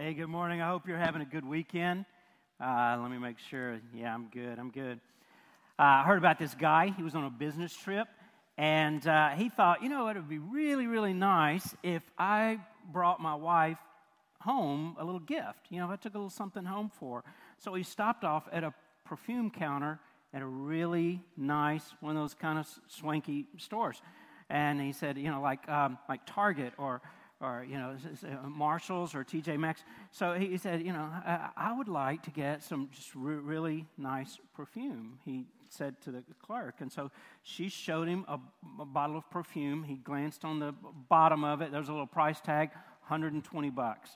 Hey, good morning. I hope you're having a good weekend. Uh, let me make sure. Yeah, I'm good. I'm good. Uh, I heard about this guy. He was on a business trip, and uh, he thought, you know, it would be really, really nice if I brought my wife home a little gift. You know, if I took a little something home for her. So he stopped off at a perfume counter at a really nice, one of those kind of swanky stores. And he said, you know, like, um, like Target or or you know uh, Marshalls or TJ Maxx. So he said, you know, I, would like to get some just re- really nice perfume. He said to the clerk, and so she showed him a, a, bottle of perfume. He glanced on the bottom of it. There was a little price tag, 120 bucks.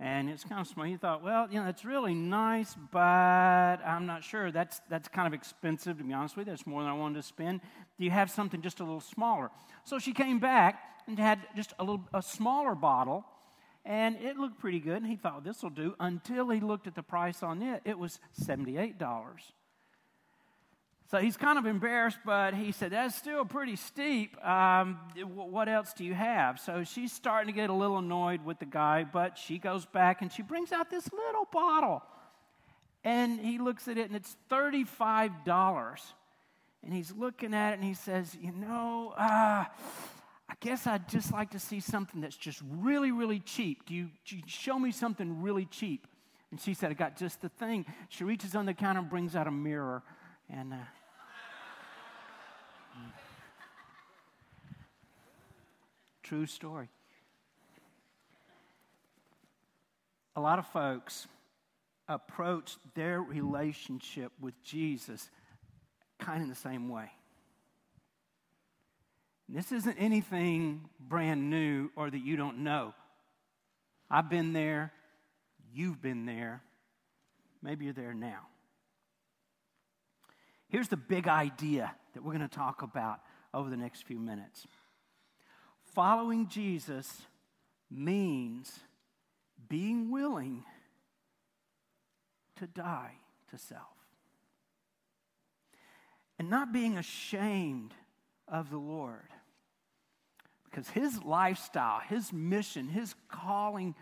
And it's kind of small. He thought, well, you know, it's really nice, but I'm not sure. That's, that's kind of expensive, to be honest with you. That's more than I wanted to spend. Do you have something just a little smaller? So she came back and had just a little a smaller bottle, and it looked pretty good. And he thought this will do until he looked at the price on it. It was seventy-eight dollars. So he's kind of embarrassed, but he said, That's still pretty steep. Um, what else do you have? So she's starting to get a little annoyed with the guy, but she goes back and she brings out this little bottle. And he looks at it and it's $35. And he's looking at it and he says, You know, uh, I guess I'd just like to see something that's just really, really cheap. Do you, do you show me something really cheap? And she said, I got just the thing. She reaches on the counter and brings out a mirror. And uh, true story. A lot of folks approach their relationship with Jesus kind of the same way. This isn't anything brand new or that you don't know. I've been there, you've been there, maybe you're there now. Here's the big idea that we're going to talk about over the next few minutes. Following Jesus means being willing to die to self and not being ashamed of the Lord because his lifestyle, his mission, his calling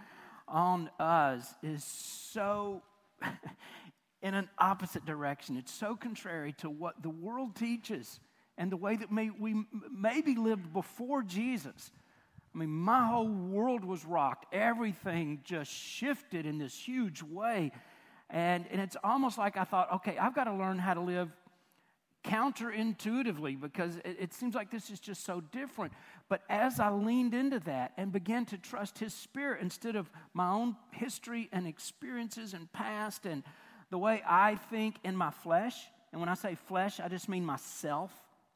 on us is so in an opposite direction. It's so contrary to what the world teaches and the way that may, we maybe lived before Jesus. I mean, my whole world was rocked. Everything just shifted in this huge way. And, and it's almost like I thought, okay, I've got to learn how to live counterintuitively because it, it, seems like this is just so different. But as I leaned into that and began to trust His Spirit instead of my own history and experiences and past and the way I think in my flesh, and when I say flesh, I just mean myself,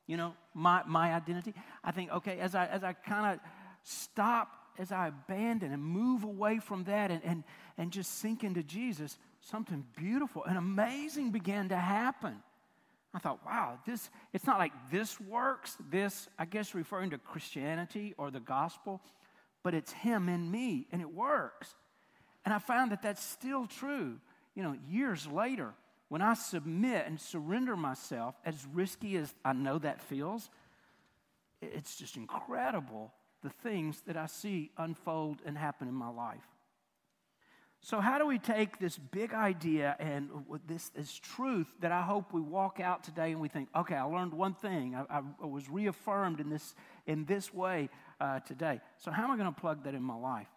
you know, my, my identity. I think, okay, as I, as I kind of stop, as I abandon and move away from that and, and, and just sink into Jesus, something beautiful and amazing began to happen. I thought, wow, this, it's not like this works, this, I guess, referring to Christianity or the gospel, but it's Him in me, and it works. And I found that that's still true, you know, years later. When I submit and surrender myself, as risky as I know that feels, it's just incredible the things that I see unfold and happen in my life. So, how do we take this big idea and this, this truth that I hope we walk out today and we think, okay, I learned one thing. I, I was reaffirmed in this, in this way uh, today. So, how am I going to plug that in my life?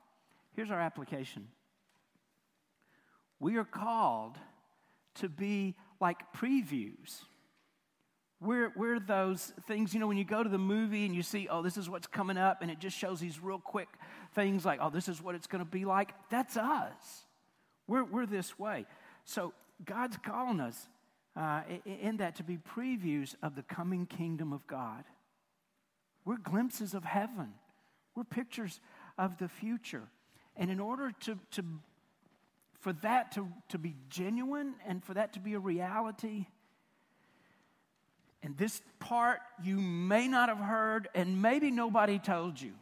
Here's our application we are called to be like previews. We're, we're those things, you know, when you go to the movie and you see, oh, this is what's coming up, and it just shows these real quick things like, oh, this is what it's going to be like. That's us. We're, we're this way. So God's calling us uh, in that to be previews of the coming kingdom of God. We're glimpses of heaven, we're pictures of the future. And in order to, to for that to, to be genuine and for that to be a reality, and this part you may not have heard, and maybe nobody told you.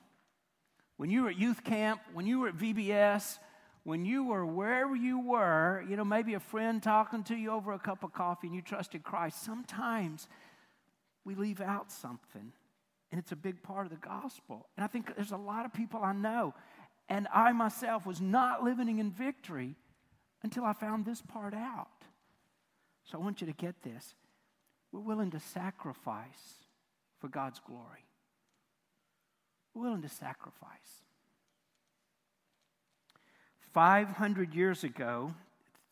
When you were at youth camp, when you were at VBS, when you were wherever you were, you know, maybe a friend talking to you over a cup of coffee and you trusted Christ, sometimes we leave out something. And it's a big part of the gospel. And I think there's a lot of people I know, And I myself was not living in victory until I found this part out. So I want you to get this. We're willing to sacrifice for God's glory. We're willing to sacrifice. 500 years ago,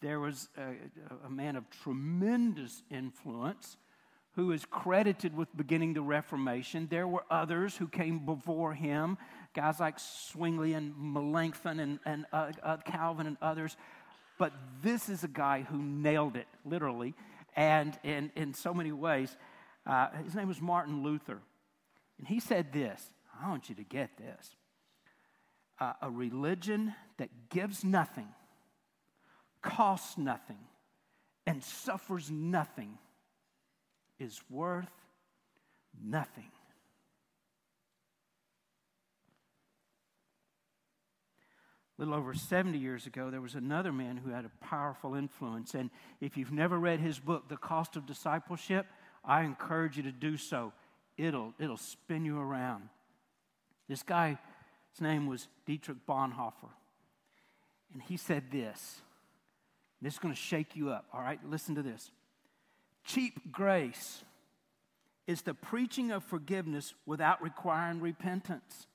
there was a, a, man of tremendous influence who is credited with beginning the Reformation. There were others who came before him, guys like Zwingli and Melanchthon and, and uh, uh, Calvin and others. But this is a guy who nailed it, literally, and in, in so many ways. Uh, his name was Martin Luther. And he said this I want you to get this. Uh, a religion that gives nothing, costs nothing, and suffers nothing is worth nothing. A little over 70 years ago, there was another man who had a powerful influence. And if you've never read his book, The Cost of Discipleship, I encourage you to do so. It'll, it'll spin you around. This guy, his name was Dietrich Bonhoeffer. And he said this. This is going to shake you up, all right? Listen to this. Cheap grace is the preaching of forgiveness without requiring repentance,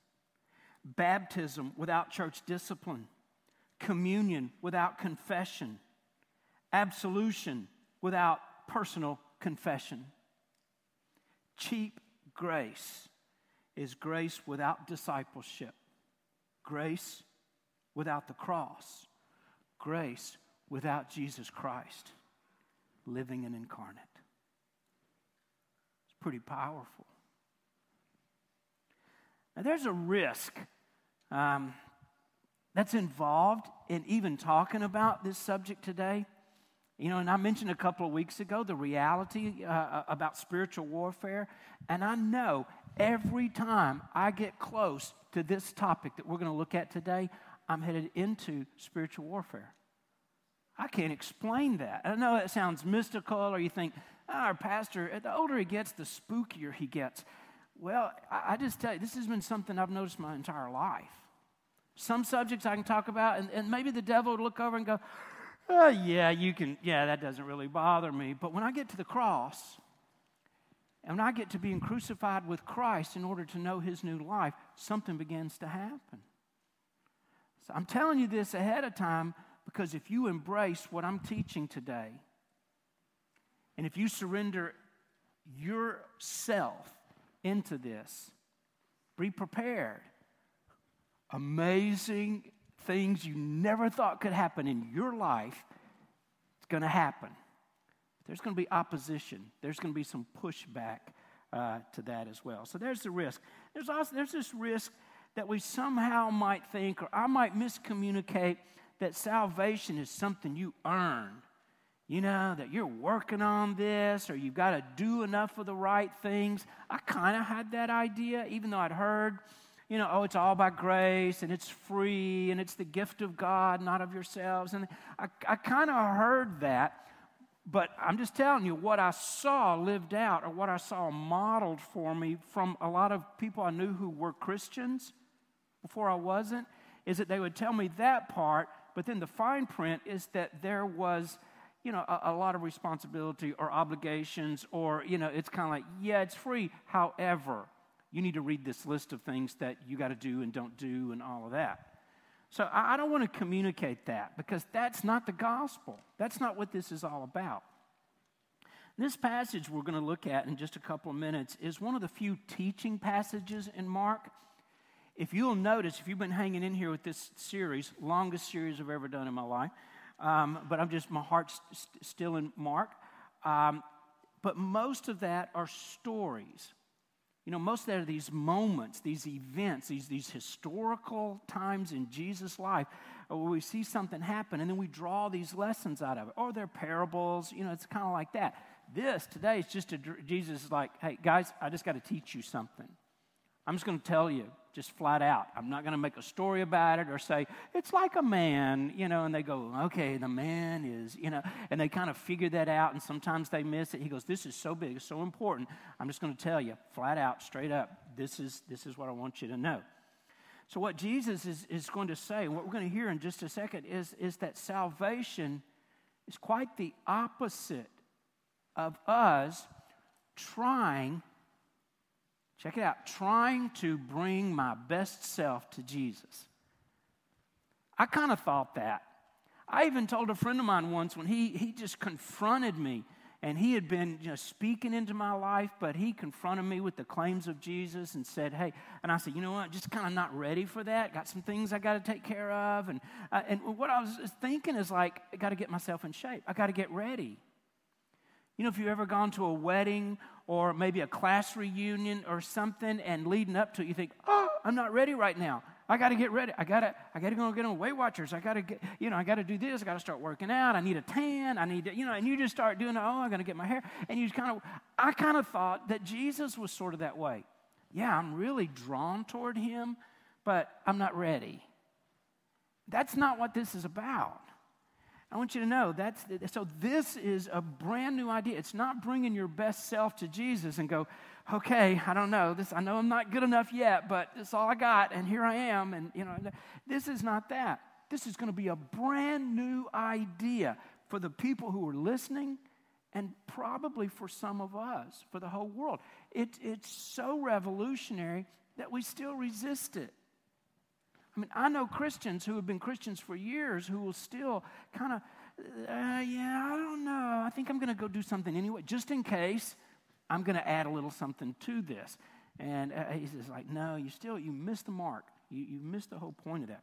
baptism without church discipline, communion without confession, absolution without personal confession. Cheap grace is grace without discipleship, grace without the cross, grace without Jesus Christ living and incarnate. It's pretty powerful. Now, there's a risk um, that's involved in even talking about this subject today. You know, and I mentioned a couple of weeks ago the reality uh, uh, about spiritual warfare. And I know every time I get close to this topic that we're going to look at today, I'm headed into spiritual warfare. I can't explain that. I know that sounds mystical, or you think, oh, our pastor, the older he gets, the spookier he gets. Well, I, just tell you, this has been something I've noticed my entire life. Some subjects I can talk about, and, and maybe the devil would look over and go, oh, yeah, you can, yeah, that doesn't really bother me. But when I get to the cross, and when I get to being crucified with Christ in order to know his new life, something begins to happen. So I'm telling you this ahead of time because if you embrace what I'm teaching today, and if you surrender yourself into this, be prepared. Amazing things you never thought could happen in your life, it's going to happen. There's going to be opposition. There's going to be some pushback uh, to that as well. So there's the risk. There's also there's this risk that we somehow might think, or I might miscommunicate that salvation is something you earn. You know, that you're working on this or you've got to do enough of the right things. I kind of had that idea, even though I'd heard, you know, oh, it's all by grace and it's free and it's the gift of God, not of yourselves. And I, I kind of heard that. But I'm just telling you, what I saw lived out or what I saw modeled for me from a lot of people I knew who were Christians before I wasn't, is that they would tell me that part, but then the fine print is that there was, you know, a, a lot of responsibility or obligations, or, you know, it's kind of like, yeah, it's free. However, you need to read this list of things that you got to do and don't do and all of that. So I, I don't want to communicate that because that's not the gospel. That's not what this is all about. This passage we're going to look at in just a couple of minutes is one of the few teaching passages in Mark if you'll notice, if you've been hanging in here with this series, longest series I've ever done in my life, um, but I'm just, my heart's st- still in Mark. Um, but most of that are stories. You know, most of that are these moments, these events, these, these historical times in Jesus' life where we see something happen and then we draw these lessons out of it. Or they're parables, you know, it's kind of like that. This today is just a, Jesus is like, hey, guys, I just got to teach you something. I'm just going to tell you just flat out. I'm not going to make a story about it or say, it's like a man, you know, and they go, okay, the man is, you know, and they kind of figure that out and sometimes they miss it. He goes, this is so big, so important. I'm just going to tell you flat out, straight up, this is, this is what I want you to know. So, what Jesus is, is going to say, and what we're going to hear in just a second, is, is that salvation is quite the opposite of us trying, check it out, trying to bring my best self to Jesus. I kind of thought that. I even told a friend of mine once when he, he just confronted me and he had been know, speaking into my life, but he confronted me with the claims of Jesus and said, Hey, and I said, You know what? Just kind of not ready for that. Got some things I got to take care of. And, uh, and what I was thinking is like, I got to get myself in shape, I got to get ready. You know, if you've ever gone to a wedding or maybe a class reunion or something and leading up to it, you think, Oh, I'm not ready right now. I got to get ready. I got to I got to go get on Weight Watchers. I got to get, you know, I got to do this. I got to start working out. I need a tan. I need to, you know, and you just start doing, oh, I'm going to get my hair. And you kind of, I kind of thought that Jesus was sort of that way. Yeah, I'm really drawn toward him, but I'm not ready. That's not what this is about. I want you to know that's so. This is a brand new idea. It's not bringing your best self to Jesus and go, okay, I don't know. This I know I'm not good enough yet, but it's all I got, and here I am. And you know, this is not that. This is going to be a brand new idea for the people who are listening, and probably for some of us, for the whole world. It, it's so revolutionary that we still resist it. I mean, I know Christians who have been Christians for years who will still kind of, uh, yeah, I don't know. I think I'm going to go do something anyway, just in case I'm going to add a little something to this. And uh, he says, like, no, you still, you missed the mark. You, you missed the whole point of that.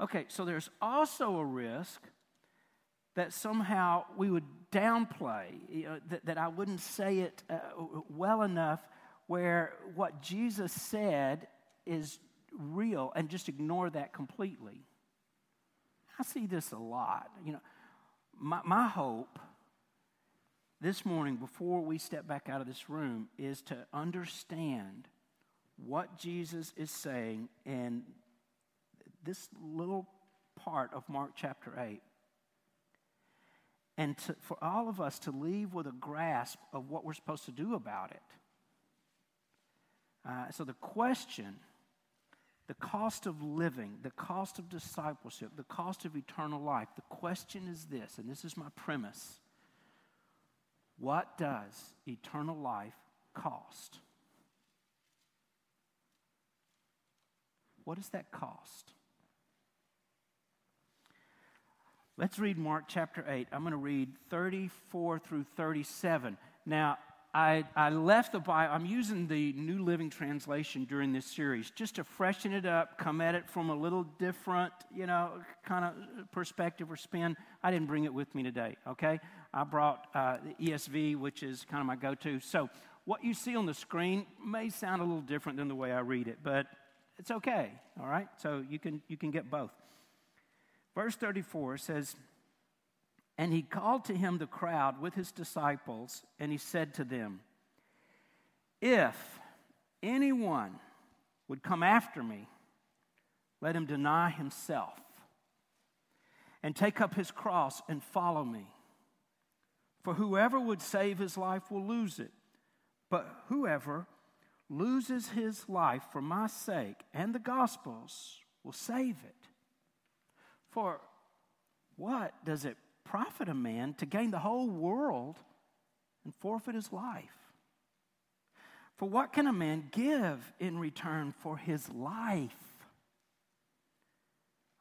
Okay, so there's also a risk that somehow we would downplay, you know, that, that I wouldn't say it uh, well enough where what Jesus said is real and just ignore that completely. I see this a lot. You know, my, my hope this morning, before we step back out of this room, is to understand what Jesus is saying in this little part of Mark chapter 8. And to, for all of us to leave with a grasp of what we're supposed to do about it. Uh, so, the question the cost of living, the cost of discipleship, the cost of eternal life. The question is this, and this is my premise What does eternal life cost? What does that cost? Let's read Mark chapter 8. I'm going to read 34 through 37. Now, I, I left the Bible, I'm using the New Living Translation during this series just to freshen it up, come at it from a little different, you know, kind of perspective or spin. I didn't bring it with me today, okay? I brought uh, the ESV, which is kind of my go to. So, what you see on the screen may sound a little different than the way I read it, but it's okay, all right? So, you can, you can get both. Verse 34 says, and he called to him the crowd with his disciples, and he said to them, If anyone would come after me, let him deny himself and take up his cross and follow me. For whoever would save his life will lose it, but whoever loses his life for my sake and the gospel's will save it. For what does it profit a man to gain the whole world and forfeit his life? For what can a man give in return for his life?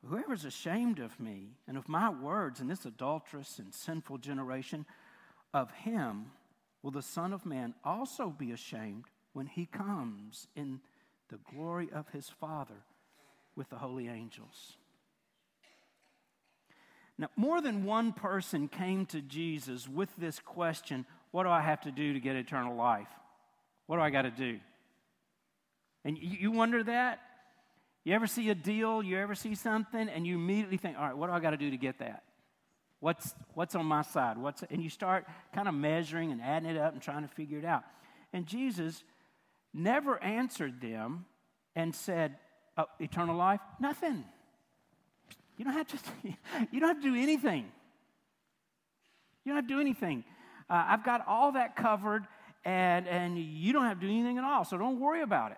Whoever's ashamed of me and of my words in this adulterous and sinful generation, of him will the Son of Man also be ashamed when he comes in the glory of his Father with the holy angels. Now, more than one person came to Jesus with this question What do I have to do to get eternal life? What do I got to do? And you wonder that? You ever see a deal, you ever see something, and you immediately think, All right, what do I got to do to get that? What's, what's on my side? What's, and you start kind of measuring and adding it up and trying to figure it out. And Jesus never answered them and said, oh, Eternal life? Nothing. You don't have to, you don't have to do anything. You don't have to do anything. Uh, I've got all that covered, and, and you don't have to do anything at all, so don't worry about it.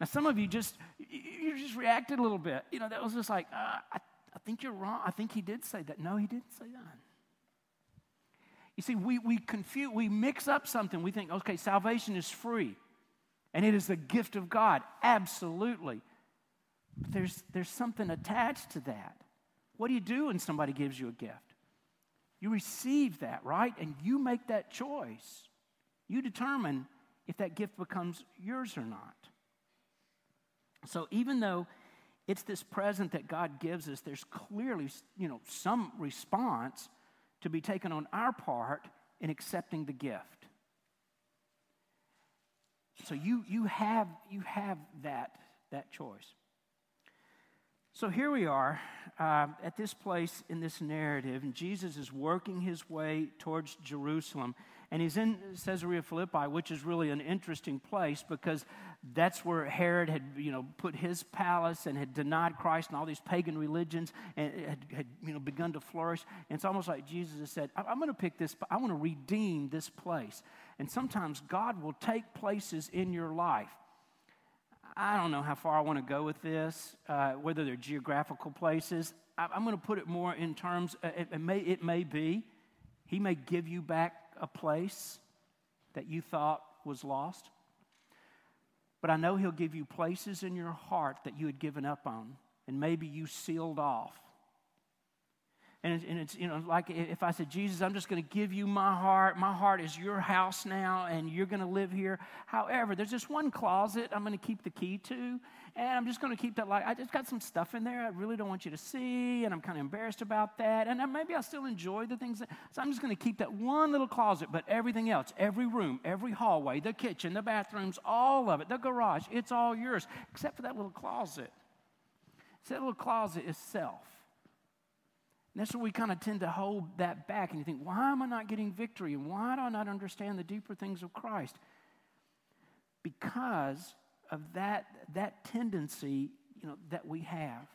Now, some of you just, you just reacted a little bit. You know, that was just like, uh, I, I think you're wrong. I think he did say that. No, he didn't say that. You see, we, we confuse, we mix up something. We think, okay, salvation is free and it is the gift of God. Absolutely. There's, there's something attached to that. What do you do when somebody gives you a gift? You receive that, right? And you make that choice. You determine if that gift becomes yours or not. So even though it's this present that God gives us, there's clearly, you know, some response to be taken on our part in accepting the gift. So you, you, have, you have that, that choice. So here we are uh, at this place in this narrative, and Jesus is working his way towards Jerusalem. And he's in Caesarea Philippi, which is really an interesting place because that's where Herod had, you know, put his palace and had denied Christ and all these pagan religions and had, had you know, begun to flourish. And it's almost like Jesus has said, I'm going to pick this, I want to redeem this place. And sometimes God will take places in your life. I don't know how far I want to go with this, uh, whether they're geographical places. I, am going to put it more in terms, uh, it, it, may, it may be, He may give you back a place that you thought was lost. But I know He'll give you places in your heart that you had given up on, and maybe you sealed off. And it's, and it's, you know, like if I said, Jesus, I'm just going to give you my heart. My heart is your house now, and you're going to live here. However, there's just one closet I'm going to keep the key to, and I'm just going to keep that. Like I just got some stuff in there I really don't want you to see, and I'm kind of embarrassed about that. And maybe I still enjoy the things. That, so I'm just going to keep that one little closet, but everything else, every room, every hallway, the kitchen, the bathrooms, all of it, the garage, it's all yours, except for that little closet. So that little closet is self. And that's where we kind of tend to hold that back and you think, why am I not getting victory? And why do I not understand the deeper things of Christ? Because of that, that tendency you know, that we have.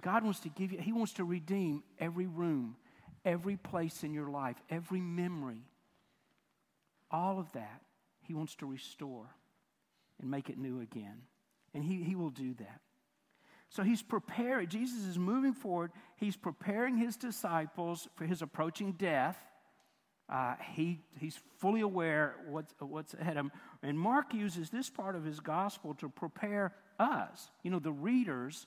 God wants to give you, He wants to redeem every room, every place in your life, every memory. All of that, He wants to restore and make it new again. And He, he will do that. So he's preparing, Jesus is moving forward. He's preparing his disciples for his approaching death. Uh, he, he's fully aware what's, what's ahead of him. And Mark uses this part of his gospel to prepare us, you know, the readers,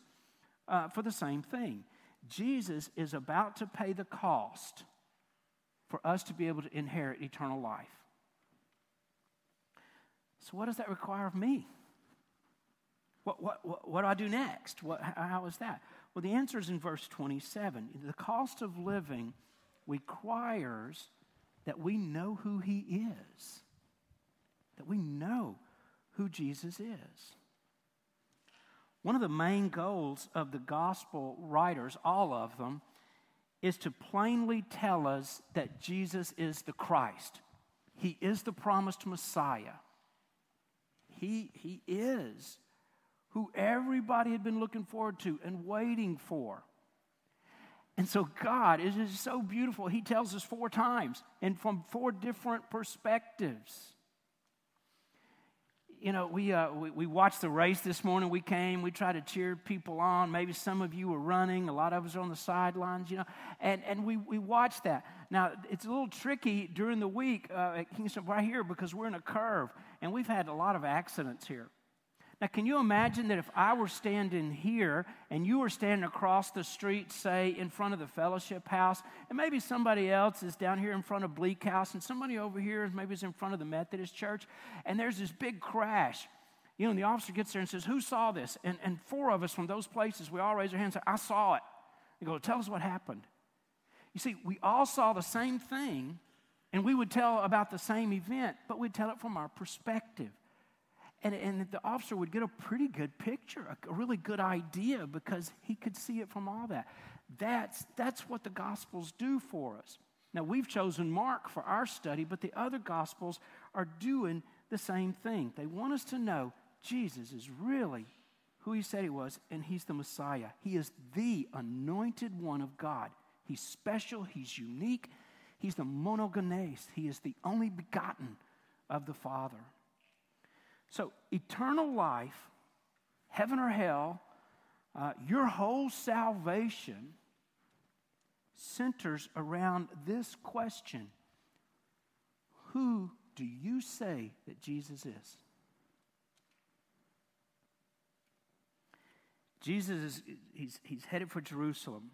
uh, for the same thing. Jesus is about to pay the cost for us to be able to inherit eternal life. So, what does that require of me? What, what, what, do I do next? What, how is that? Well, the answer is in verse 27. The cost of living requires that we know who He is, that we know who Jesus is. One of the main goals of the gospel writers, all of them, is to plainly tell us that Jesus is the Christ. He is the promised Messiah. He, he is who everybody had been looking forward to and waiting for. And so, God is so beautiful. He tells us four times and from four different perspectives. You know, we, uh, we, we, watched the race this morning. We came, we tried to cheer people on. Maybe some of you were running, a lot of us are on the sidelines, you know, and, and we, we watched that. Now, it's a little tricky during the week uh, at Kingston right here because we're in a curve, and we've had a lot of accidents here. Now, can you imagine that if I were standing here and you were standing across the street, say, in front of the fellowship house, and maybe somebody else is down here in front of Bleak House, and somebody over here maybe is in front of the Methodist church, and there's this big crash. You know, and the officer gets there and says, Who saw this? And, and four of us from those places, we all raise our hands and say, I saw it. They go, Tell us what happened. You see, we all saw the same thing, and we would tell about the same event, but we'd tell it from our perspective. And, and the officer would get a pretty good picture, a, a really good idea because he could see it from all that. That's, that's what the Gospels do for us. Now, we've chosen Mark for our study, but the other Gospels are doing the same thing. They want us to know Jesus is really who he said he was, and he's the Messiah. He is the anointed one of God. He's special, he's unique, he's the monogenes, he is the only begotten of the Father. So, eternal life heaven or hell, uh, your whole salvation centers around this question Who do you say that Jesus is? Jesus is he's, he's headed for Jerusalem.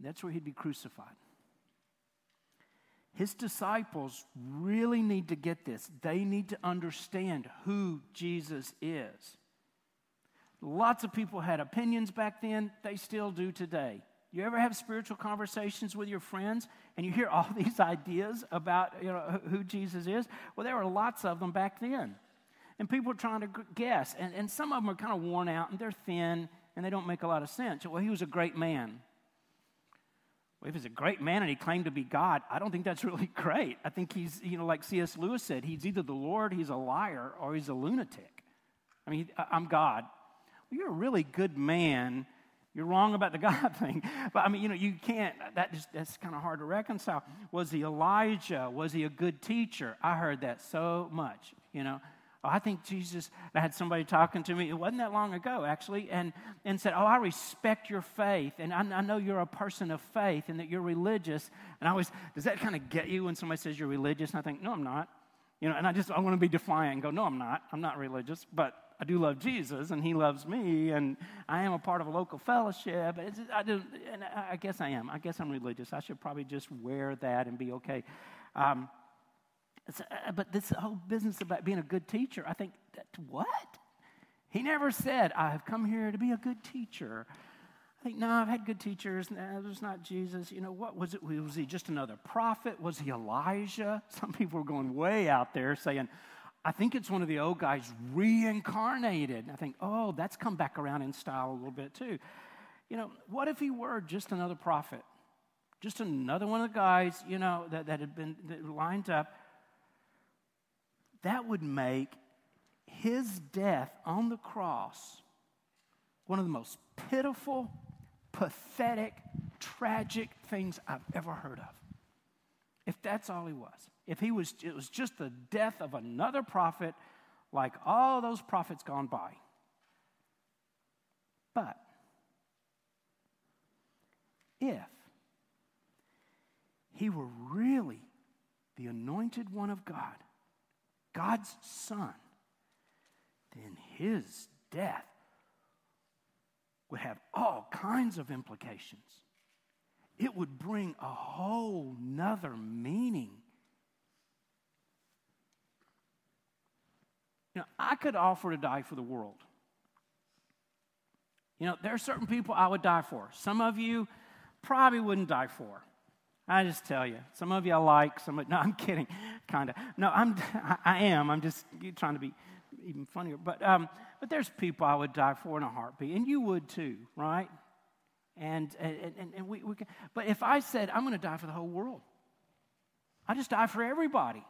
That's where he'd be crucified. His disciples really need to get this. They need to understand who Jesus is. Lots of people had opinions back then, they still do today. You ever have spiritual conversations with your friends and you hear all these ideas about you know, who Jesus is? Well, there were lots of them back then. And people are trying to guess. And, and some of them are kind of worn out and they're thin and they don't make a lot of sense. Well, he was a great man. Well, if he's a great man and he claimed to be God, I don't think that's really great. I think he's, you know, like C.S. Lewis said, he's either the Lord, he's a liar, or he's a lunatic. I mean, I'm God. Well, you're a really good man you're wrong about the God thing. But I mean, you know, you can't, that just, that's kind of hard to reconcile. Was he Elijah? Was he a good teacher? I heard that so much, you know. Oh, I think Jesus, I had somebody talking to me, it wasn't that long ago actually, and, and said, Oh, I respect your faith, and I, I know you're a person of faith and that you're religious. And I always, does that kind of get you when somebody says you're religious? And I think, No, I'm not. You know, and I just, I want to be defiant and go, No, I'm not. I'm not religious, but I do love Jesus and he loves me and I am a part of a local fellowship. I, do, and I guess I am. I guess I'm religious. I should probably just wear that and be okay. Um, uh, but this whole business about being a good teacher, I think, what? He never said, I have come here to be a good teacher. I think, no, I've had good teachers. No, was not Jesus. You know, what was it? Was he just another prophet? Was he Elijah? Some people were going way out there saying, I think it's one of the old guys reincarnated. I think, oh, that's come back around in style a little bit too. You know, what if he were just another prophet? Just another one of the guys, you know, that, that had been that lined up. That would make his death on the cross one of the most pitiful, pathetic, tragic things I've ever heard of. If that's all he was if he was, it was just the death of another prophet like all those prophets gone by. But if he were really the anointed one of God, God's son, then his death would have all kinds of implications. It would bring a whole nother meaning You know, I could offer to die for the world. You know, there are certain people I would die for. Some of you probably wouldn't die for. I just tell you. Some of you I like. Some of, no, I'm kidding, kind of. No, I'm I am. I'm just trying to be even funnier. But um, but there's people I would die for in a heartbeat, and you would too, right? And and and, and we, we can, but if I said I'm going to die for the whole world, I just die for everybody.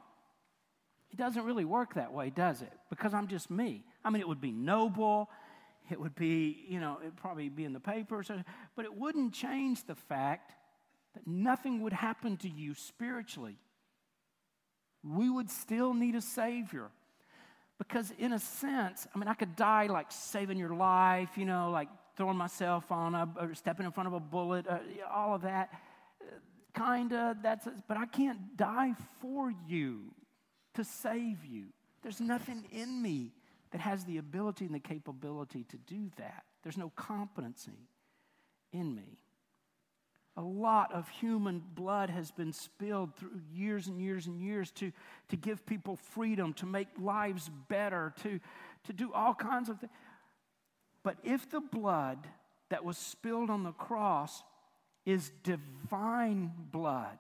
It doesn't really work that way, does it? Because I'm just me. I mean, it would be noble. It would be, you know, it'd probably be in the papers, but it wouldn't change the fact that nothing would happen to you spiritually. We would still need a Savior. Because, in a sense, I mean, I could die like saving your life, you know, like throwing myself on a, or stepping in front of a bullet, uh, all of that. Kind of, that's, but I can't die for you to save you. There's nothing in me that has the ability and the capability to do that. There's no competency in me. A lot of human blood has been spilled through years and years and years to, to give people freedom, to make lives better, to, to do all kinds of things. But if the blood that was spilled on the cross is divine blood,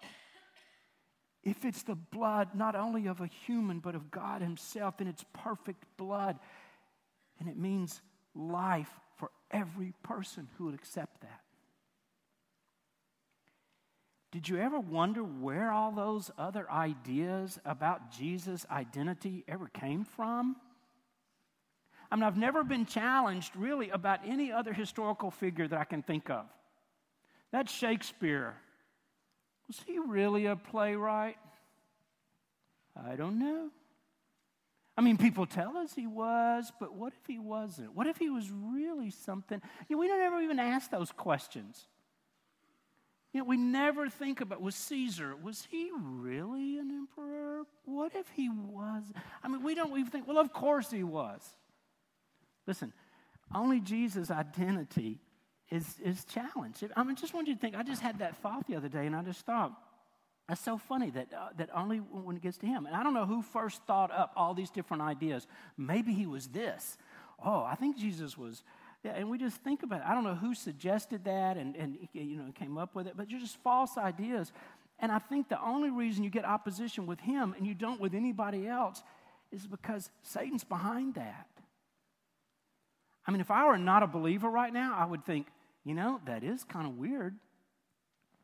if it's the blood not only of a human, but of God Himself, then it's perfect blood. And it means life for every person who would accept that. Did you ever wonder where all those other ideas about Jesus' identity ever came from? I mean, I've never been challenged really about any other historical figure that I can think of. That's Shakespeare. Was he really a playwright? I don't know. I mean, people tell us he was, but what if he wasn't? What if he was really something? You know, we don't ever even ask those questions. You know, we never think about was Caesar, was he really an emperor? What if he was? I mean, we don't even think, well, of course he was. Listen, only Jesus' identity is, is challenged. I mean, just want you to think, I just had that thought the other day, and I just thought, that's so funny that, uh, that only when it gets to him. And I don't know who first thought up all these different ideas. Maybe he was this. Oh, I think Jesus was. And we just think about it. I don't know who suggested that and, and you know came up with it, but you're just false ideas. And I think the only reason you get opposition with him and you don't with anybody else is because Satan's behind that. I mean, if I were not a believer right now, I would think, you know, that is kind of weird.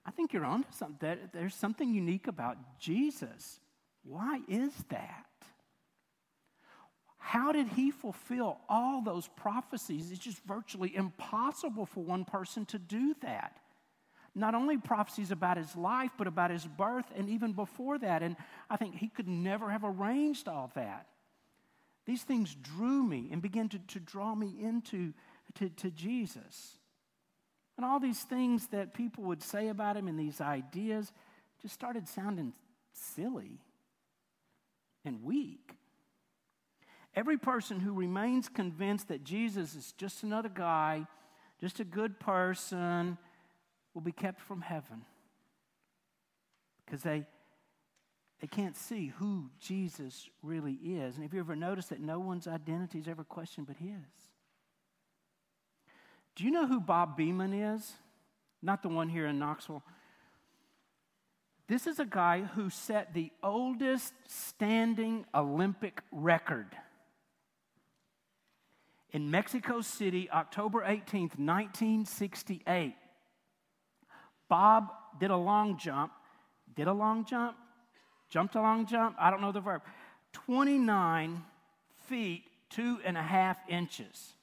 I think you're onto something. There's something unique about Jesus. Why is that? How did he fulfill all those prophecies? It's just virtually impossible for one person to do that. Not only prophecies about his life, but about his birth and even before that. And I think he could never have arranged all that. These things drew me and began to, to draw me into to, to Jesus. And all these things that people would say about him and these ideas just started sounding silly and weak. Every person who remains convinced that Jesus is just another guy, just a good person, will be kept from heaven because they, they can't see who Jesus really is. And have you ever noticed that no one's identity is ever questioned but his? Do you know who Bob Beamon is? Not the one here in Knoxville. This is a guy who set the oldest standing Olympic record. In Mexico City, October 18th, 1968, Bob did a long jump. Did a long jump? Jumped a long jump? I don't know the verb. 29 feet, two and a half inches.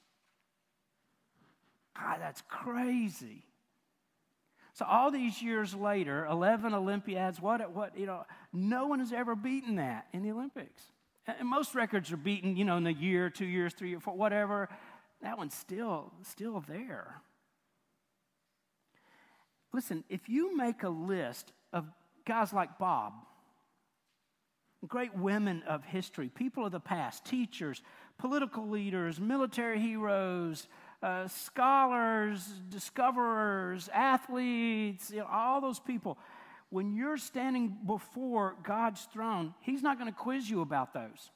God, that's crazy. So all these years later, 11 Olympiads, what, what, you know, no one has ever beaten that in the Olympics. And most records are beaten, you know, in a year, two years, three or four, whatever. That one's still, still there. Listen, if you make a list of guys like Bob, great women of history, people of the past, teachers, political leaders, military heroes, uh, scholars, discoverers, athletes, you know, all those people. When you're standing before God's throne, He's not going to quiz you about those.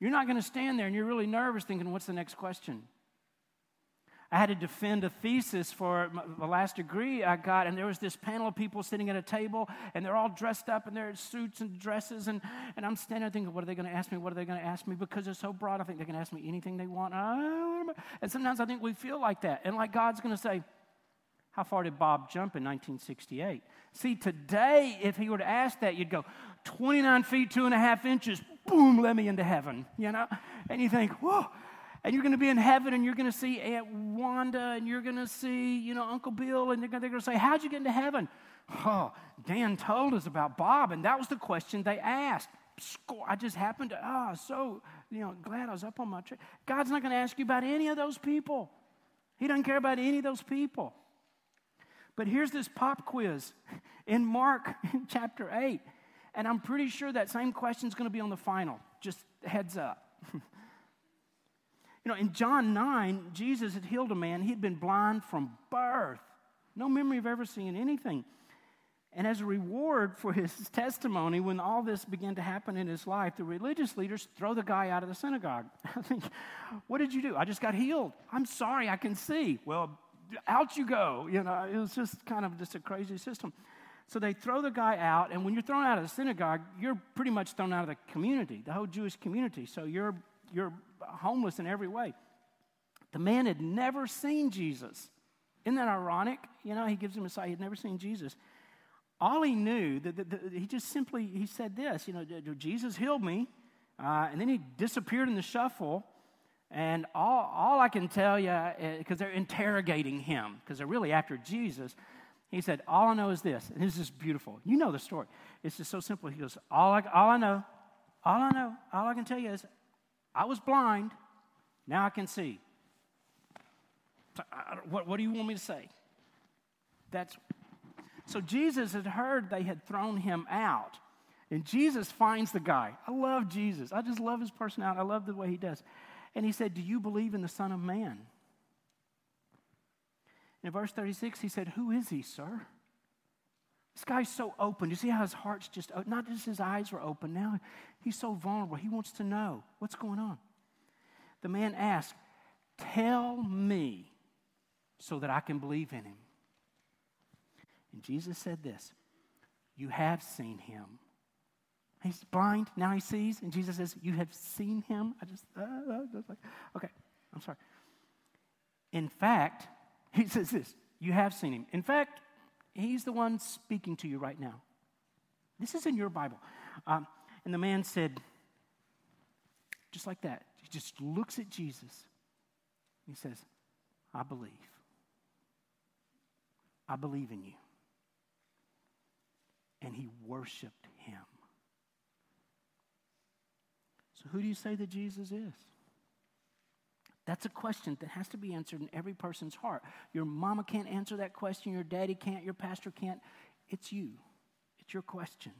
You're not going to stand there and you're really nervous thinking, what's the next question? I had to defend a thesis for the last degree I got, and there was this panel of people sitting at a table, and they're all dressed up in their suits and dresses, and, and I'm standing there thinking, what are they going to ask me? What are they going to ask me? Because it's so broad, I think they can ask me anything they want. And sometimes I think we feel like that, and like God's going to say, how far did Bob jump in 1968? See, today, if he were to ask that, you'd go, 29 feet, two and a half inches, boom, let me into heaven, you know? And you think, whoa and you're going to be in heaven and you're going to see Aunt Wanda and you're going to see, you know, Uncle Bill and they're going to say, How'd you get into heaven? Oh, Dan told us about Bob, and that was the question they asked. I just happened to, oh, so, you know, glad I was up on my tree. God's not going to ask you about any of those people. He doesn't care about any of those people. But here's this pop quiz in Mark chapter 8. And I'm pretty sure that same question is going to be on the final. Just heads up. You know, in John 9, Jesus had healed a man. He'd been blind from birth. No memory of ever seeing anything. And as a reward for his testimony, when all this began to happen in his life, the religious leaders throw the guy out of the synagogue. I think, what did you do? I just got healed. I'm sorry, I can see. Well, out you go. You know, it was just kind of just a crazy system. So they throw the guy out, and when you're thrown out of the synagogue, you're pretty much thrown out of the community, the whole Jewish community. So you're you're homeless in every way. The man had never seen Jesus. Isn't that ironic? You know, he gives him a sight. He had never seen Jesus. All he knew, that, that, that he just simply, he said this, you know, Jesus healed me. Uh, and then he disappeared in the shuffle. And all, all I can tell you, because uh, they're interrogating him, because they're really after Jesus, he said, All I know is this. And this is beautiful. You know the story. It's just so simple. He goes, All I, all I know All I know, all I can tell you is I was blind, now I can see. What, what do you want me to say? That's so Jesus had heard they had thrown him out. And Jesus finds the guy. I love Jesus. I just love his personality. I love the way he does. And he said, Do you believe in the Son of Man? In verse 36, he said, Who is he, sir? This guy's so open. You see how his heart's just, not just his eyes were open, now he's so vulnerable. He wants to know what's going on. The man asked, Tell me so that I can believe in him. And Jesus said this You have seen him. He's blind, now he sees. And Jesus says, You have seen him. I just, uh, uh, just like, okay, I'm sorry. In fact, he says this You have seen him. In fact, he's the one speaking to you right now. This is in your Bible. Um, and the man said, just like that, he just looks at Jesus. He says, I believe. I believe in you. And he worshiped him. So, who do you say that Jesus is? That's a question that has to be answered in every person's heart. Your mama can't answer that question, your daddy can't, your pastor can't. It's you, it's your question.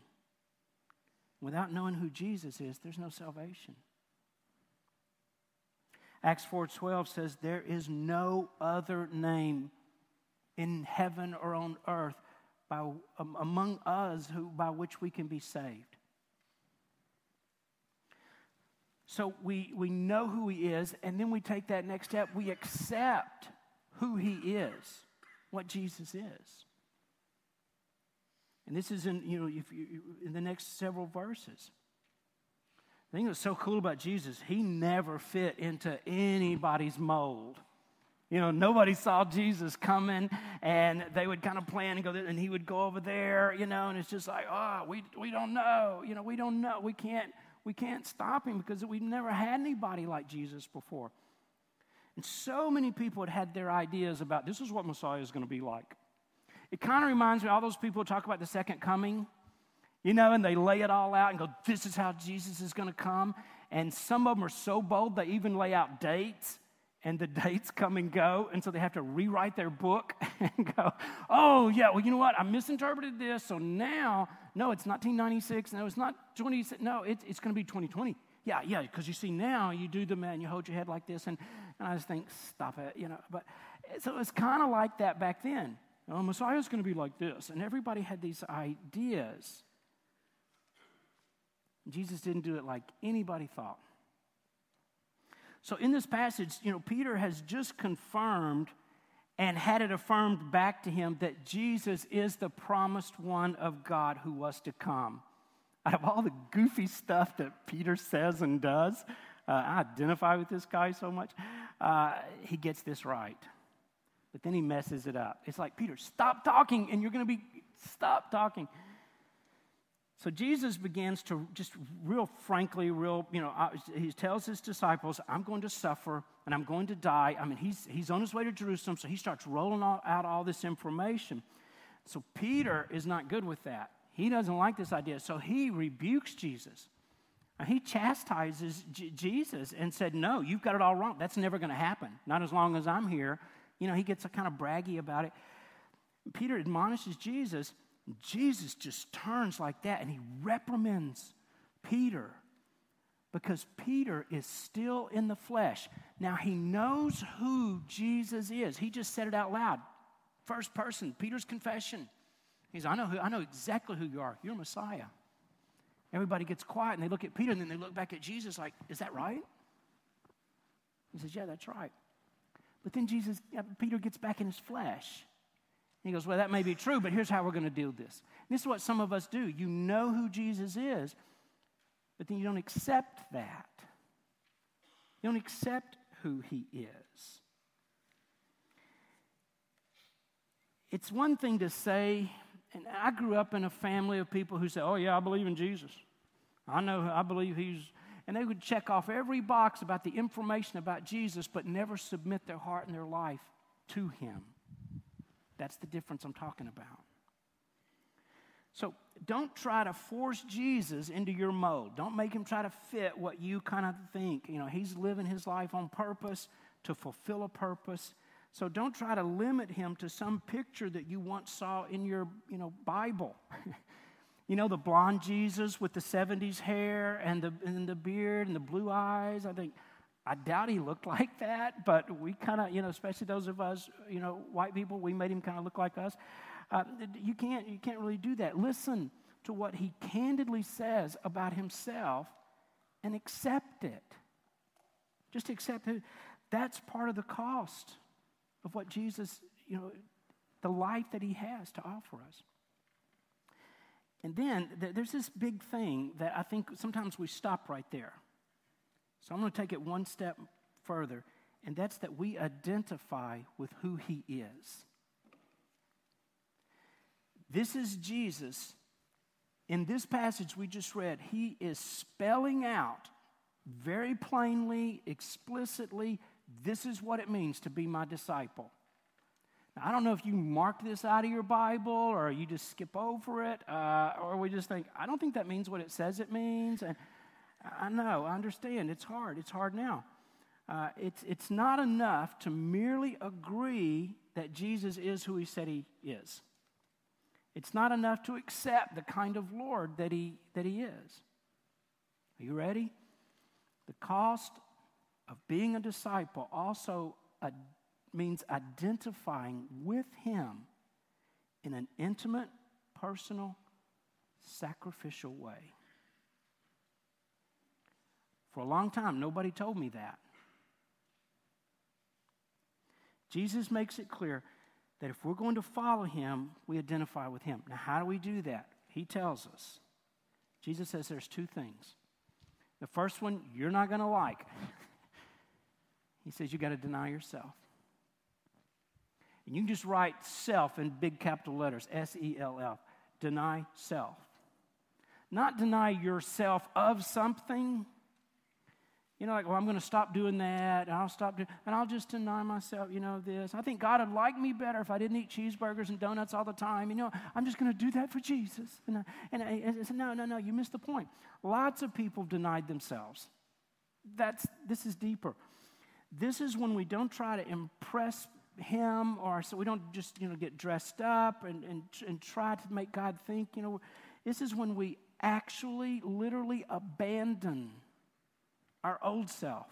Without knowing who Jesus is, there's no salvation. Acts 4:12 says there is no other name in heaven or on earth by, um, among us who, by which we can be saved. So we, we know who he is, and then we take that next step. We accept who he is, what Jesus is. And this is in, you know, if you, in the next several verses. The thing that's so cool about Jesus, he never fit into anybody's mold. You know, nobody saw Jesus coming, and they would kind of plan and go, and he would go over there, you know, and it's just like, oh, we, we don't know. You know, we don't know. We can't we can't stop him because we've never had anybody like Jesus before. And so many people had had their ideas about this is what Messiah is going to be like. It kind of reminds me all those people talk about the second coming, you know, and they lay it all out and go, this is how Jesus is going to come. And some of them are so bold, they even lay out dates and the dates come and go, and so they have to rewrite their book and go, oh, yeah, well, you know what? I misinterpreted this, so now, no, it's 1996, no, it's not 26, no, it's, it's going to be 2020. Yeah, yeah, because you see now you do the man, you hold your head like this, and, and I just think, stop it, you know. But so it's kind of like that back then. Oh, Messiah's going to be like this, and everybody had these ideas. Jesus didn't do it like anybody thought. So in this passage, you know, Peter has just confirmed and had it affirmed back to him that Jesus is the promised one of God who was to come. Out of all the goofy stuff that Peter says and does, uh, I identify with this guy so much. Uh, he gets this right. But then he messes it up. It's like, Peter, stop talking, and you're going to be, stop talking. So Jesus begins to just real frankly, real, you know, uh, he tells his disciples, I'm going to suffer and I'm going to die. I mean, he's, he's on his way to Jerusalem, so he starts rolling all, out all this information. So Peter is not good with that. He doesn't like this idea. So he rebukes Jesus. He chastises J- Jesus and said, No, you've got it all wrong. That's never going to happen. Not as long as I'm here. You know, he gets kind of braggy about it. Peter admonishes Jesus Jesus just turns like that and he reprimands Peter because Peter is still in the flesh. Now he knows who Jesus is. He just said it out loud. First person, Peter's confession. He's, I know who, I know exactly who you are. You're Messiah. Everybody gets quiet and they look at Peter and then they look back at Jesus like, is that right? He says, Yeah, that's right. But then Jesus, Peter gets back in his flesh. He goes, Well, that may be true, but here's how we're going to do this. And this is what some of us do. You know who Jesus is, but then you don't accept that. You don't accept who he is. It's one thing to say, and I grew up in a family of people who say, Oh, yeah, I believe in Jesus. I know, I believe he's, and they would check off every box about the information about Jesus, but never submit their heart and their life to him. That's the difference I'm talking about. So don't try to force Jesus into your mold. Don't make him try to fit what you kind of think. You know, he's living his life on purpose to fulfill a purpose. So don't try to limit him to some picture that you once saw in your, you know, Bible. you know, the blonde Jesus with the 70s hair and the, and the beard and the blue eyes. I think, I doubt he looked like that, but we kind of, you know, especially those of us, you know, white people, we made him kind of look like us. Uh, you, can't, you can't really do that. Listen to what he candidly says about himself and accept it. Just accept it. That's part of the cost of what Jesus, you know, the life that he has to offer us. And then there's this big thing that I think sometimes we stop right there. So I'm going to take it one step further, and that's that we identify with who he is. This is Jesus. In this passage we just read, he is spelling out very plainly, explicitly, this is what it means to be my disciple. Now, I don't know if you mark this out of your Bible or you just skip over it, uh, or we just think, I don't think that means what it says it means. And I know, I understand. It's hard. It's hard now. Uh, it's, it's not enough to merely agree that Jesus is who he said he is. It's not enough to accept the kind of Lord that he, that he is. Are you ready? The cost of being a disciple also ad- means identifying with him in an intimate, personal, sacrificial way. For a long time, nobody told me that. Jesus makes it clear that if we're going to follow him, we identify with him. Now, how do we do that? He tells us. Jesus says there's two things. The first one, you're not going to like. he says you got to deny yourself. And you can just write self in big capital letters S E L F. Deny self. Not deny yourself of something you know, like, well, I'm going to stop doing that, and I'll stop doing, and I'll just deny myself, you know, this. I think God would like me better if I didn't eat cheeseburgers and donuts all the time. You know, I'm just going to do that for Jesus. And, I, and, I, and I said, no, no, no, you missed the point. Lots of people denied themselves. That's, this is deeper. This is when we don't try to impress him or so we don't just, you know, get dressed up and, and, and try to make God think, you know, this is when we actually, literally abandon our old self,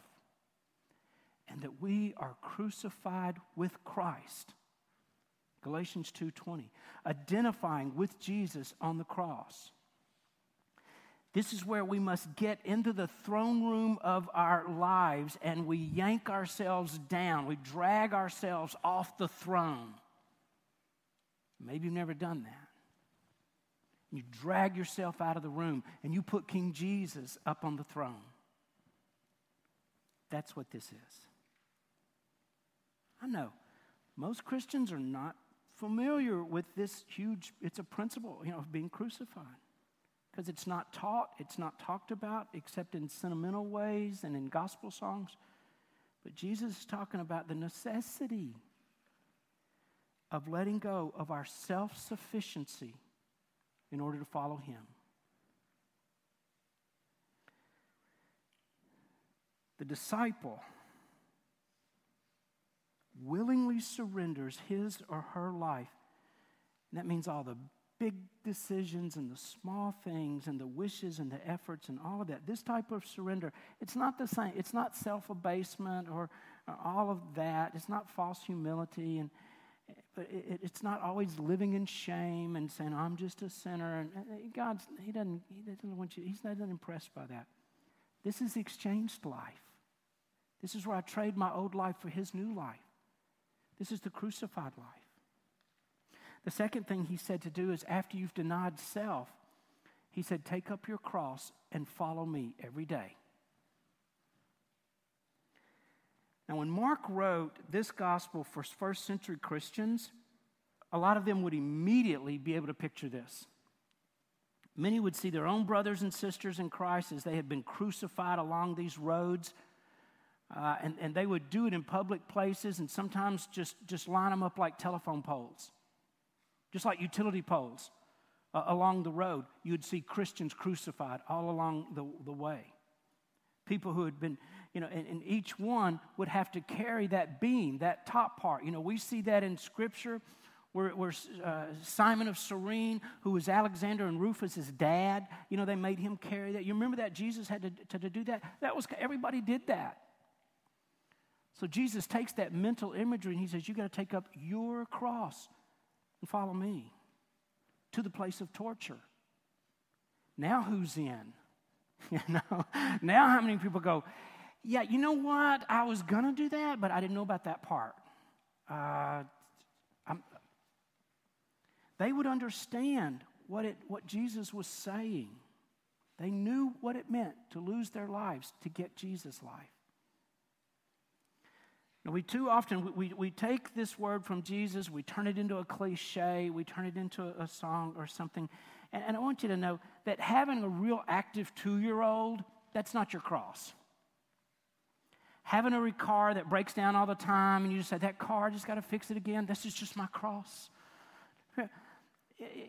and that we are crucified with Christ. Galatians 2:20, identifying with Jesus on the cross. This is where we must get into the throne room of our lives and we yank ourselves down. We drag ourselves off the throne. Maybe you've never done that. You drag yourself out of the room and you put King Jesus up on the throne. That's what this is. I know most Christians are not familiar with this huge, it's a principle, you know, of being crucified. Because it's not taught, it's not talked about except in sentimental ways and in gospel songs. But Jesus is talking about the necessity of letting go of our self sufficiency in order to follow Him. The disciple willingly surrenders his or her life. And that means all the big decisions and the small things and the wishes and the efforts and all of that. This type of surrender, it's not the same. It's not self abasement or, or, all of that. It's not false humility. And, but it, it's not always living in shame and saying, I'm just a sinner. And God, he doesn't, he doesn't want you, He's not impressed by that. This is exchanged life. This is where I trade my old life for his new life. This is the crucified life. The second thing he said to do is after you've denied self, he said, Take up your cross and follow me every day. Now, when Mark wrote this gospel for first century Christians, a lot of them would immediately be able to picture this. Many would see their own brothers and sisters in Christ as they had been crucified along these roads uh, and, and they would do it in public places and sometimes just, just line them up like telephone poles, just like utility poles. uh, along the road, you would see Christians crucified all along the, the way. People who had been, you know, and, and each one would have to carry that beam, that top part. You know, we see that in Scripture where, where uh, Simon of Cyrene, who was Alexander and Rufus's dad, you know, they made him carry that. You remember that Jesus had to, to, to do that? That was, everybody did that. So Jesus takes that mental imagery and he says, You got to take up your cross and follow me to the place of torture. Now who's in? Now how many people go, yeah, you know what? I was going to do that, but I didn't know about that part. Uh, they would understand what, it, what Jesus was saying. They knew what it meant to lose their lives to get Jesus' life. Now, we too often we, we take this word from Jesus, we turn it into a cliche, we turn it into a, a song or something. And, and I want you to know that having a real active two year old, that's not your cross. Having a car that breaks down all the time and you just say, that car, I just got to fix it again, this is just my cross.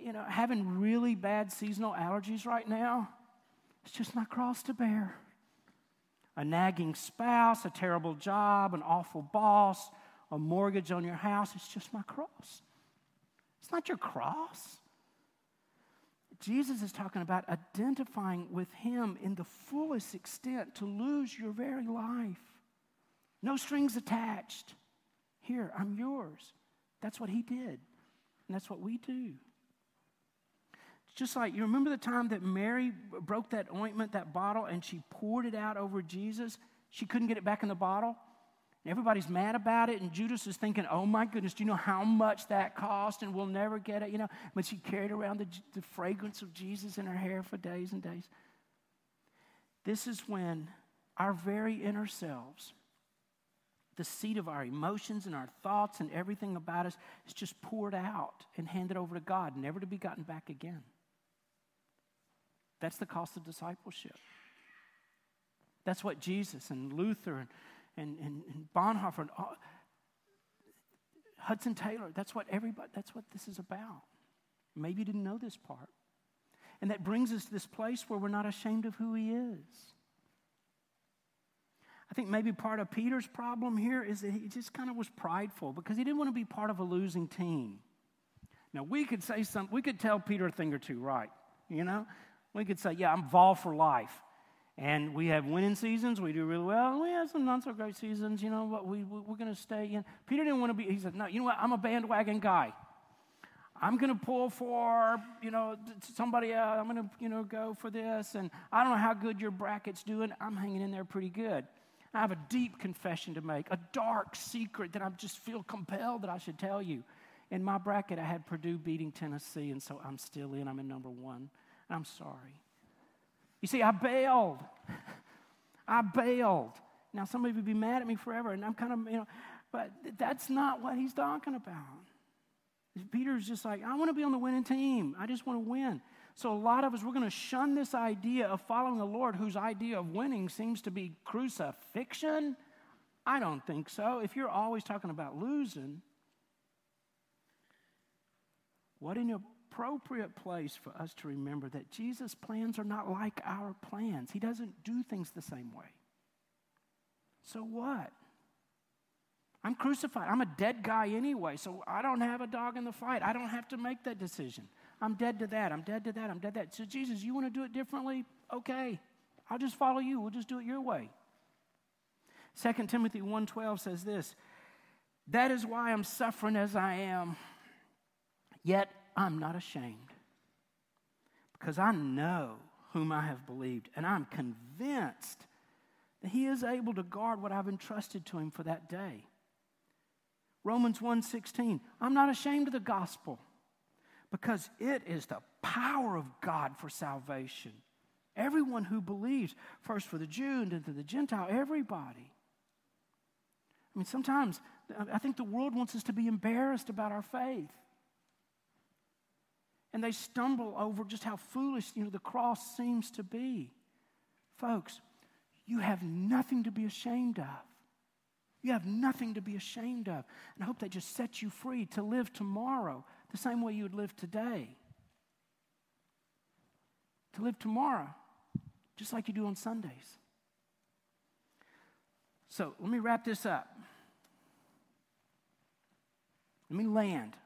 You know, having really bad seasonal allergies right now, it's just my cross to bear a nagging spouse, a terrible job, an awful boss, a mortgage on your house. It's just my cross. It's not your cross. Jesus is talking about identifying with Him in the fullest extent to lose your very life. No strings attached. Here, I'm yours. That's what He did, and that's what we do. Just like you remember the time that Mary broke that ointment, that bottle, and she poured it out over Jesus? She couldn't get it back in the bottle. Everybody's mad about it, and Judas is thinking, oh my goodness, do you know how much that cost? And we'll never get it, you know. But she carried around the, the fragrance of Jesus in her hair for days and days. This is when our very inner selves, the seat of our emotions and our thoughts and everything about us, is just poured out and handed over to God, never to be gotten back again. That's the cost of discipleship. That's what Jesus and Luther and, and, and Bonhoeffer and all, Hudson Taylor, that's what everybody, that's what this is about. Maybe you didn't know this part. And that brings us to this place where we're not ashamed of who he is. I think maybe part of Peter's problem here is that he just kind of was prideful because he didn't want to be part of a losing team. Now, we could say something, we could tell Peter a thing or two, right? You know, we could say, yeah, I'm Vol for life. And we have winning seasons, we do really well. We have some not so great seasons, you know, but we, we're going to stay in. Peter didn't want to be, he said, no, you know what? I'm a bandwagon guy. I'm going to pull for, you know, somebody else. I'm going to, you know, go for this. And I don't know how good your bracket's doing. I'm hanging in there pretty good. I have a deep confession to make, a dark secret that I just feel compelled that I should tell you. In my bracket, I had Purdue beating Tennessee, and so I'm still in. I'm in number one. I'm sorry. You see, I bailed. I bailed. Now, somebody would be mad at me forever, and I'm kind of, you know, but that's not what he's talking about. Peter's just like, I want to be on the winning team. I just want to win. So, a lot of us, we're going to shun this idea of following the Lord, whose idea of winning seems to be crucifixion. I don't think so. If you're always talking about losing, what in your appropriate place for us to remember that Jesus' plans are not like our plans. He doesn't do things the same way. So what? I'm crucified. I'm a dead guy anyway, so I don't have a dog in the fight. I don't have to make that decision. I'm dead to that. I'm dead to that. I'm dead to that. So, Jesus, you want to do it differently? Okay. I'll just follow you. We'll just do it your way. 2 Timothy 1:12 says this, "That is why I'm suffering as I am. Yet I'm not ashamed because I know whom I have believed, and I'm convinced that he is able to guard what I've entrusted to him for that day. Romans 1:16 I'm not ashamed of the gospel because it is the power of God for salvation. Everyone who believes, first for the Jew and then to the Gentile, everybody. I mean, sometimes I think the world wants us to be embarrassed about our faith and they stumble over just how foolish you know the cross seems to be folks you have nothing to be ashamed of you have nothing to be ashamed of and i hope that just sets you free to live tomorrow the same way you would live today to live tomorrow just like you do on Sundays. So let me wrap this up. Let me land,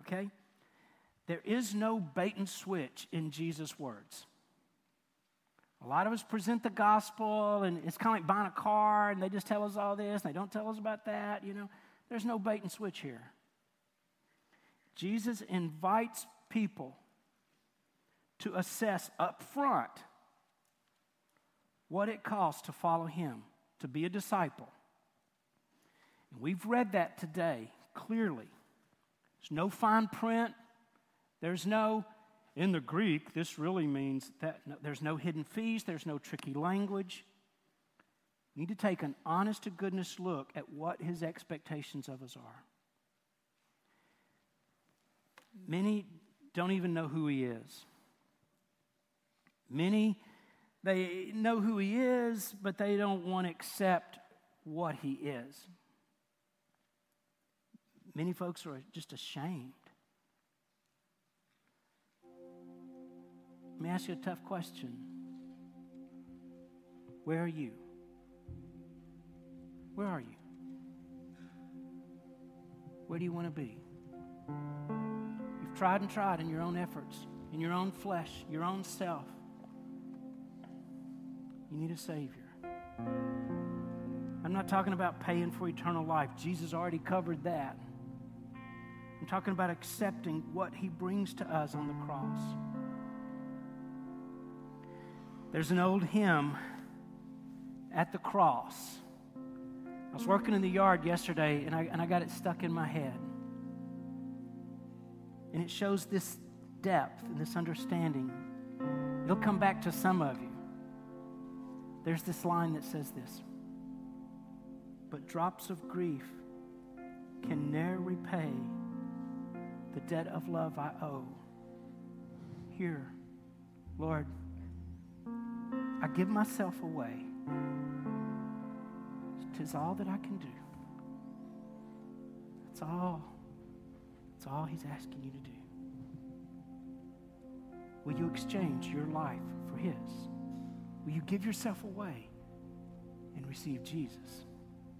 okay? There is no bait and switch in Jesus' words. A lot of us present the gospel, and it's kind of like buying a car, and they just tell us all this, and they don't tell us about that, you know. There's no bait and switch here. Jesus invites people to assess up front what it costs to follow him, to be a disciple. And we've read that today clearly. There's no fine print. There's no, in the Greek, this really means that no, there's no hidden fees, there's no tricky language. We need to take an honest to goodness look at what his expectations of us are. Many don't even know who he is. Many, they know who he is, but they don't want to accept what he is. Many folks are just ashamed. Let me ask you a tough question. Where are you? Where are you? Where do you want to be? You've tried and tried in your own efforts, in your own flesh, your own self. You need a Savior. I'm not talking about paying for eternal life. Jesus already covered that. I'm talking about accepting what He brings to us on the cross. There's an old hymn at the cross. I was working in the yard yesterday and I, and I got it stuck in my head. And it shows this depth and this understanding. It'll come back to some of you. There's this line that says this But drops of grief can ne'er repay the debt of love I owe. Here, Lord, I give myself away. Tis all that I can do. That's all. That's all He's asking you to do. Will you exchange your life for His? Will you give yourself away and receive Jesus?